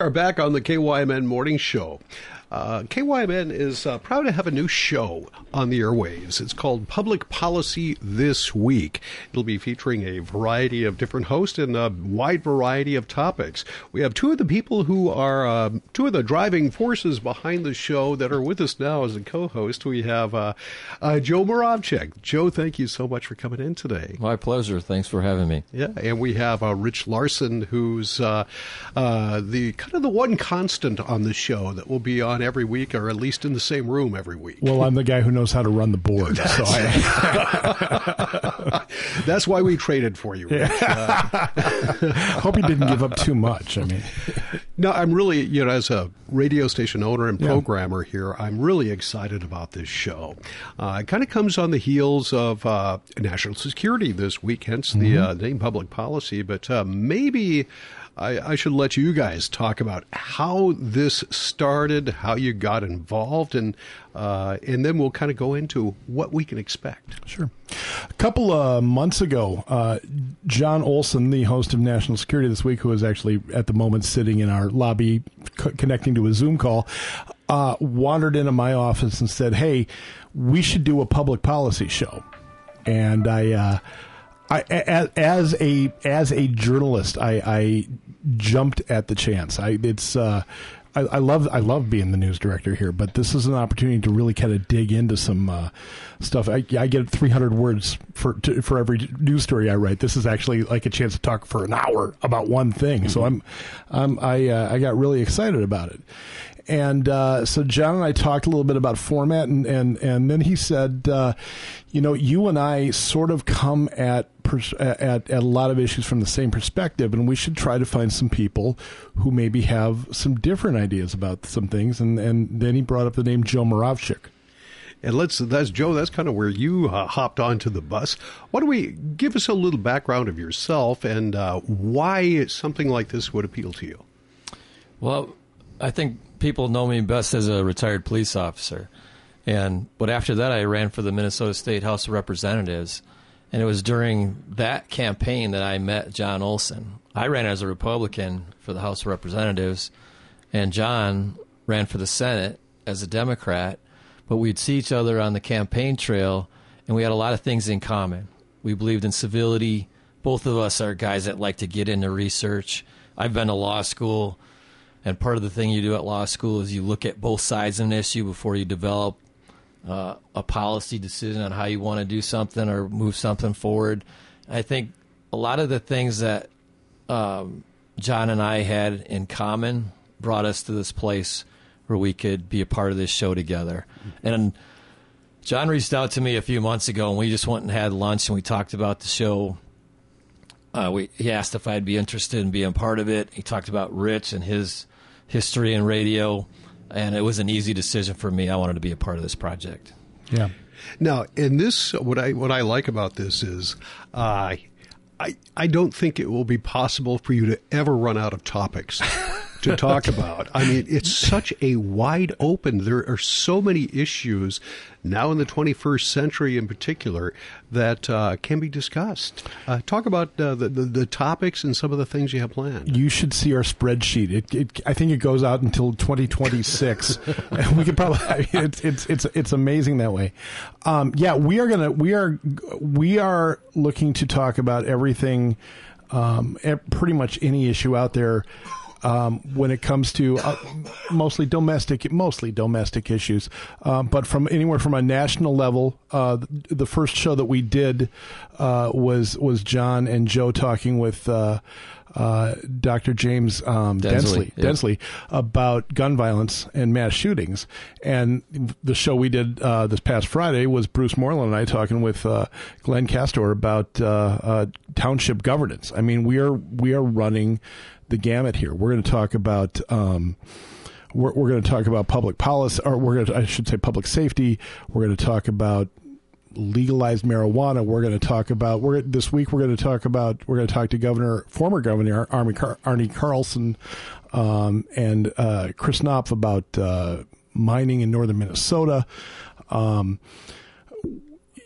are back on the KYMN Morning Show. Uh, KYMN is uh, proud to have a new show on the airwaves. It's called Public Policy This Week. It'll be featuring a variety of different hosts and a wide variety of topics. We have two of the people who are uh, two of the driving forces behind the show that are with us now as a co-host. We have uh, uh, Joe Moravchik. Joe, thank you so much for coming in today. My pleasure. Thanks for having me. Yeah, and we have uh, Rich Larson, who's the kind of the one constant on the show that will be on on every week, or at least in the same room every week. Well, I'm the guy who knows how to run the board, so I... that's why we traded for you. Yeah. Uh, Hope you didn't give up too much. I mean, no, I'm really, you know, as a radio station owner and programmer yeah. here, I'm really excited about this show. Uh, it kind of comes on the heels of uh, national security this week, hence the mm-hmm. Uh, name public policy, but uh, maybe I, I, should let you guys talk about how this started, how you got involved, and uh, and then we'll kind of go into what we can expect. Sure. A couple of months ago, uh, Jon Olson, the host of National Security this week, who is actually at the moment sitting in our lobby co- connecting to a Zoom call, uh, wandered into my office and said, "Hey, we should do a public policy show." And I uh, I, as a as a journalist, I, I jumped at the chance. I it's uh, I, I, love I love being the news director here, but this is an opportunity to really kind of dig into some uh, stuff. I, I, get 300 words for to, for every news story I write. This is actually like a chance to talk for an hour about one thing. Mm-hmm. So I'm, I'm I uh, I got really excited about it. And uh, so Jon and I talked a little bit about format, and and and then he said, uh, you know, you and I sort of come at, pers- at at a lot of issues from the same perspective, and we should try to find some people who maybe have some different ideas about some things. And and then he brought up the name Joe Moravchik. And let's that's Joe. That's kind of where you uh, hopped onto the bus. Why don't we give us a little background of yourself and uh, why something like this would appeal to you? Well, I think people know me best as a retired police officer. And but after that, I ran for the Minnesota State House of Representatives, and it was during that campaign that I met Jon Olson. I ran as a Republican for the House of Representatives, and Jon ran for the Senate as a Democrat. But we'd see each other on the campaign trail, and we had a lot of things in common. We believed in civility. Both of us are guys that like to get into research. I've been to law school. And part of the thing you do at law school is you look at both sides of an issue before you develop uh, a policy decision on how you want to do something or move something forward. I think a lot of the things that um, Jon and I had in common brought us to this place where we could be a part of this show together. And Jon reached out to me a few months ago, and we just went and had lunch, and we talked about the show uh, we, he asked if I'd be interested in being part of it. He talked about Rich and his history and radio, and it was an easy decision for me. I wanted to be a part of this project. Yeah. Now, in this, what I what I like about this is, uh, I I don't think it will be possible for you to ever run out of topics. to talk about. I mean, it's such a wide open. There are so many issues now in the 21st century, in particular, that uh, can be discussed. Uh, talk about uh, the, the, the topics and some of the things you have planned. You should see our spreadsheet. It, it I think it goes out until 2026. we could probably. I mean, it's it's it's it's amazing that way. Um, yeah, we are gonna we are we are looking to talk about everything. Um, pretty much any issue out there um, when it comes to uh, mostly domestic, mostly domestic issues. Um, but from anywhere from a national level, uh, the first show that we did uh, was was Jon and Joe talking with. Uh, uh, Dr. James um, Densley, Densley, yep. about gun violence and mass shootings. And the show we did uh, this past Friday was Bruce Morlan and I talking with uh, Glenn Castor about uh, uh, township governance. I mean, we are we are running the gamut here. We're going to talk about. Um, we're, we're going to talk about public policy, or we're going to, I should say, public safety. We're going to talk about legalized marijuana. We're going to talk about we're this week. We're going to talk about we're going to talk to Governor, former Governor Army Car, Arne Carlson, um, and uh, Chris Knopf about uh, mining in northern Minnesota. Um,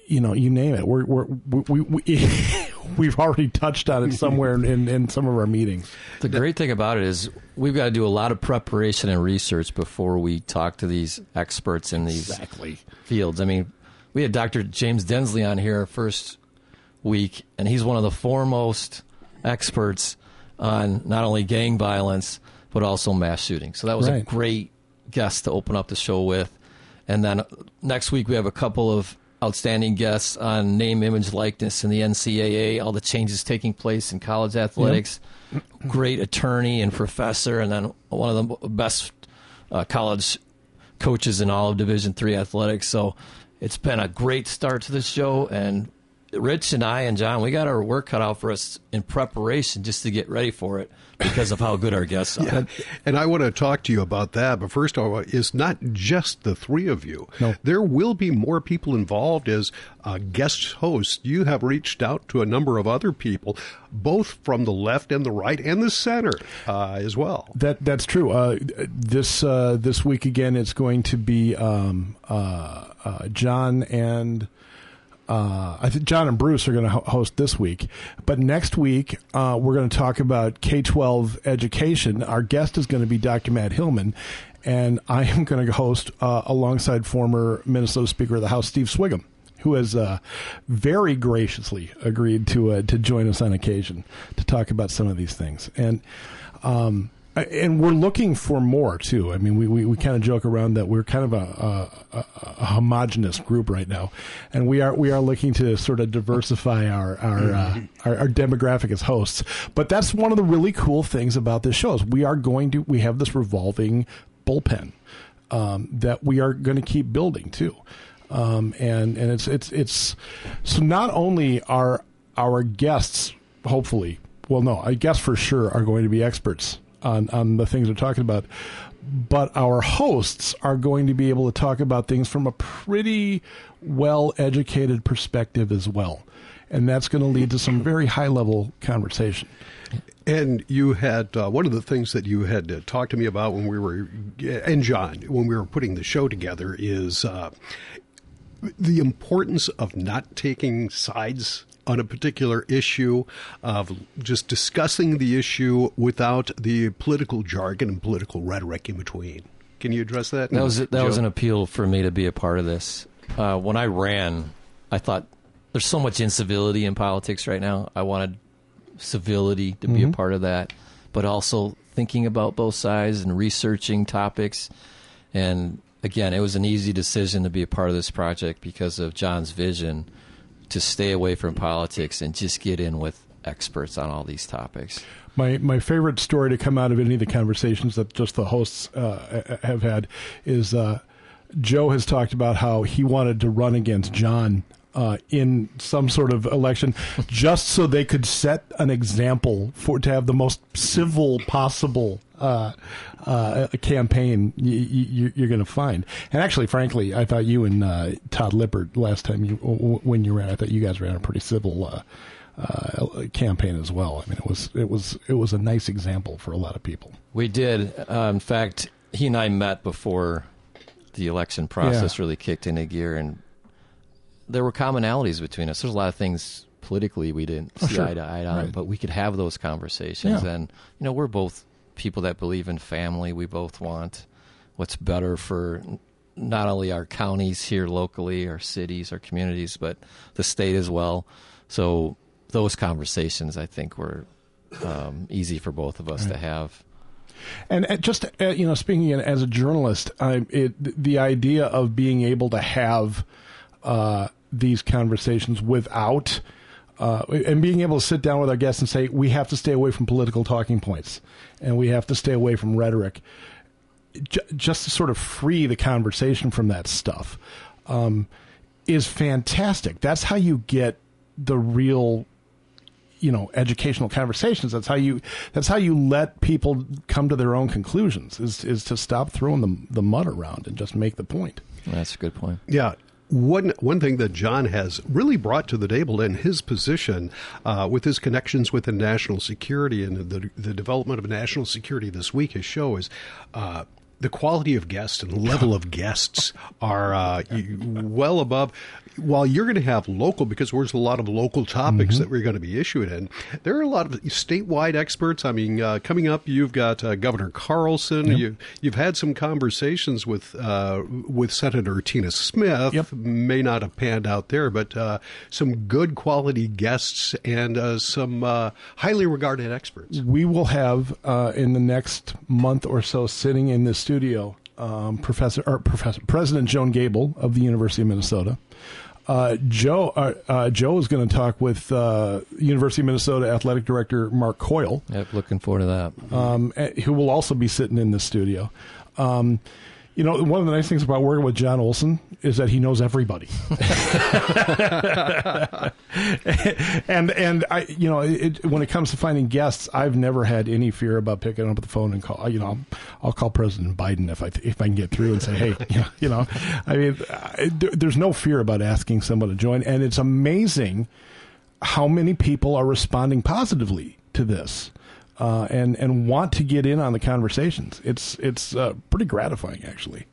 you know, you name it. We're, we're we we we've already touched on it somewhere in, in, in some of our meetings. The great thing about it is we've got to do a lot of preparation and research before we talk to these experts in these Exactly. fields. I mean, we had Dr. James Densley on here first week, and he's one of the foremost experts on not only gang violence but also mass shootings. So that was a great guest to open up the show with. And then next week we have a couple of outstanding guests on name, image, likeness, in the NCAA, all the changes taking place in college athletics. Great attorney and professor, and then one of the best uh, college coaches in all of Division Three athletics. So it's been a great start to the show, and Rich and I and Jon, we got our work cut out for us in preparation just to get ready for it because of how good our guests are. And I want to talk to you about that. But first of all, it's not just the three of you. No. There will be more people involved as uh, guest hosts. You have reached out to a number of other people, both from the left and the right and the center uh, as well. That that's true. Uh, this uh, this week again, it's going to be um, uh, uh, John and uh, I think Jon and Bruce are going to ho- host this week. But next week, uh, we're going to talk about K twelve education. Our guest is going to be Dr. Matt Hillmann, and I am going to host uh, alongside former Minnesota Speaker of the House Steve Sviggum. Who has uh, very graciously agreed to uh, to join us on occasion to talk about some of these things, and um, and we're looking for more too. I mean, we, we, we kind of joke around that we're kind of a, a, a, homogenous group right now, and we are we are looking to sort of diversify our our, uh, our our demographic as hosts. But that's one of the really cool things about this show is we are going to we have this revolving bullpen um, that we are going to keep building too. Um, and and it's it's it's so not only are our guests hopefully well no I guess for sure are going to be experts on on the things we're talking about. But our hosts are going to be able to talk about things from a pretty well educated perspective as well. And that's going to lead to some very high level conversation. And you had uh, one of the things that you had uh, talked to me about when we were, and Jon, when we were putting the show together, is uh, the importance of not taking sides on a particular issue, of just discussing the issue without the political jargon and political rhetoric in between. Can you address that? That was that Joe? was an appeal for me to be a part of this. Uh, when I ran, I thought there's so much incivility in politics right now. I wanted civility to be a part of that, but also thinking about both sides and researching topics. And again, it was an easy decision to be a part of this project because of Jon's vision to stay away from politics and just get in with experts on all these topics. My my favorite story to come out of any of the conversations that just the hosts uh, have had is uh, Joe has talked about how he wanted to run against Jon uh, in some sort of election just so they could set an example for to have the most civil possible uh, uh, campaign y- y- you, you're going to find. And actually, frankly, I thought you and uh, Todd Lippert last time you w- when you ran, I thought you guys ran a pretty civil. Uh, uh, campaign as well. I mean, it was it was it was a nice example for a lot of people. We did. Uh, in fact, he and I met before the election process Yeah. really kicked into gear, and there were commonalities between us. There's a lot of things politically we didn't see sure. eye to eye on, Right. but we could have those conversations. Yeah. And you know, we're both people that believe in family. We both want what's better for not only our counties here locally, our cities, our communities, but the state as well. So those conversations, I think, were um, easy for both of us to have. And uh, just uh, you know, speaking as a journalist, I, it, the idea of being able to have uh, these conversations without. Uh, and being able to sit down with our guests and say we have to stay away from political talking points, and we have to stay away from rhetoric, J- just to sort of free the conversation from that stuff, um, is fantastic. That's how you get the real you know educational conversations that's how you that's how you let people come to their own conclusions is is to stop throwing the the mud around and just make the point That's a good point. Yeah. One one thing that Jon has really brought to the table in his position, uh, with his connections with the national security and the the development of national security this week, his show is uh, the quality of guests and level of guests are uh, well above. While you're going to have local, because there's a lot of local topics Mm-hmm. that we're going to be issued in, there are a lot of statewide experts. I mean, uh, coming up, you've got uh, Governor Carlson. You, you've had some conversations with uh, with Senator Tina Smith. Yep. May not have panned out there, but uh, some good quality guests and uh, some uh, highly regarded experts. we will have uh, in the next month or so sitting in the studio um, professor or professor president joan gabel of the university of minnesota. Uh, joe uh, uh, joe is going to talk with uh, university of minnesota athletic director mark coyle. Yep, looking forward to that. um, eh, who will also be sitting in the studio. Um, you know, one of the nice things about working with Jon Olson is that he knows everybody. and and I, you know, it, when it comes to finding guests, I've never had any fear about picking up the phone and call. You know, I'll call President Biden if I if I can get through and say, hey, you know, you know I mean, I, there, there's no fear about asking someone to join, and it's amazing how many people are responding positively to this. Uh, and and want to get in on the conversations. It's it's uh, pretty gratifying, actually.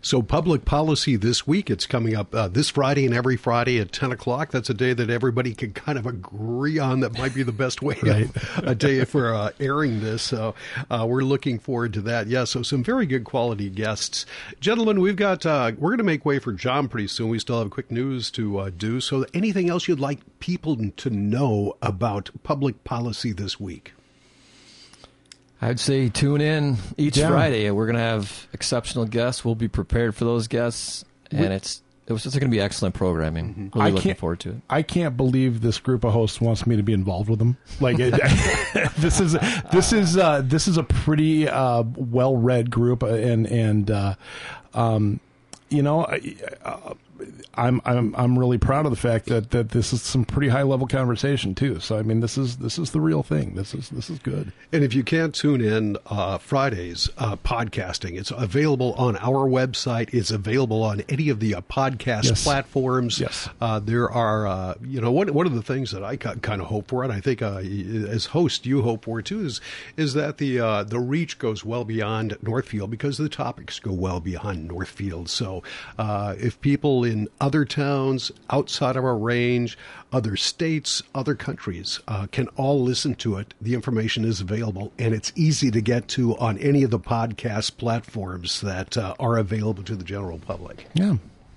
So, public policy this week, it's coming up uh, this Friday and every Friday at 10 o'clock. That's a day that everybody can kind of agree on. That might be the best way Right. a day for uh, airing this. So, uh, we're looking forward to that. Yeah, so some very good quality guests. Gentlemen, we've got, uh, we're going to make way for Jon pretty soon. We still have quick news to uh, do. So, anything else you'd like people to know about public policy this week? I'd say tune in each Yeah. Friday. We're going to have exceptional guests. We'll be prepared for those guests, and it's it was just going to be excellent programming. Really I looking can't- forward to it. I can't believe this group of hosts wants me to be involved with them. Like it, this is this is uh, this is a pretty uh, well read group, uh, and and uh, um, you know. I'm I'm I'm really proud of the fact that, that this is some pretty high level conversation too. So I mean this is this is the real thing. This is this is good. And if you can't tune in uh, Fridays uh, podcasting, it's available on our website. It's available on any of the uh, podcast Yes. platforms. Yes. Uh, there are, uh, you know, one one of the things that I kind of hope for, and I think uh, as host you hope for too, is is that the uh, the reach goes well beyond Northfield because the topics go well beyond Northfield. So uh, if people in other towns outside of our range, other states, other countries uh, can all listen to it. The information is available and it's easy to get to on any of the podcast platforms that uh, are available to the general public. Yeah.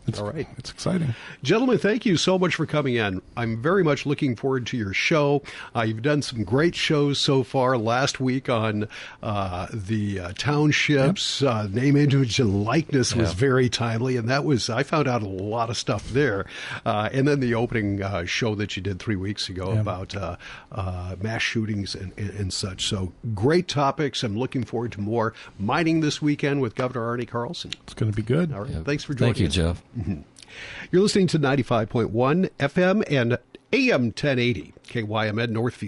It's, All right. It's exciting. Gentlemen, thank you so much for coming in. I'm very much looking forward to your show. Uh, you've done some great shows so far. Last week on uh, the uh, townships, uh, name, image, and likeness was Yeah. very timely, and that was I found out a lot of stuff there. Uh, and then the opening uh, show that you did three weeks ago Yeah. about uh, uh, mass shootings and, and, and such. So great topics. I'm looking forward to more mining this weekend with Governor Arne Carlson. It's going to be good. All right, thanks for joining Thank you, us. Jeff. You're listening to 95.1 FM and AM 1080 KYMN Northfield.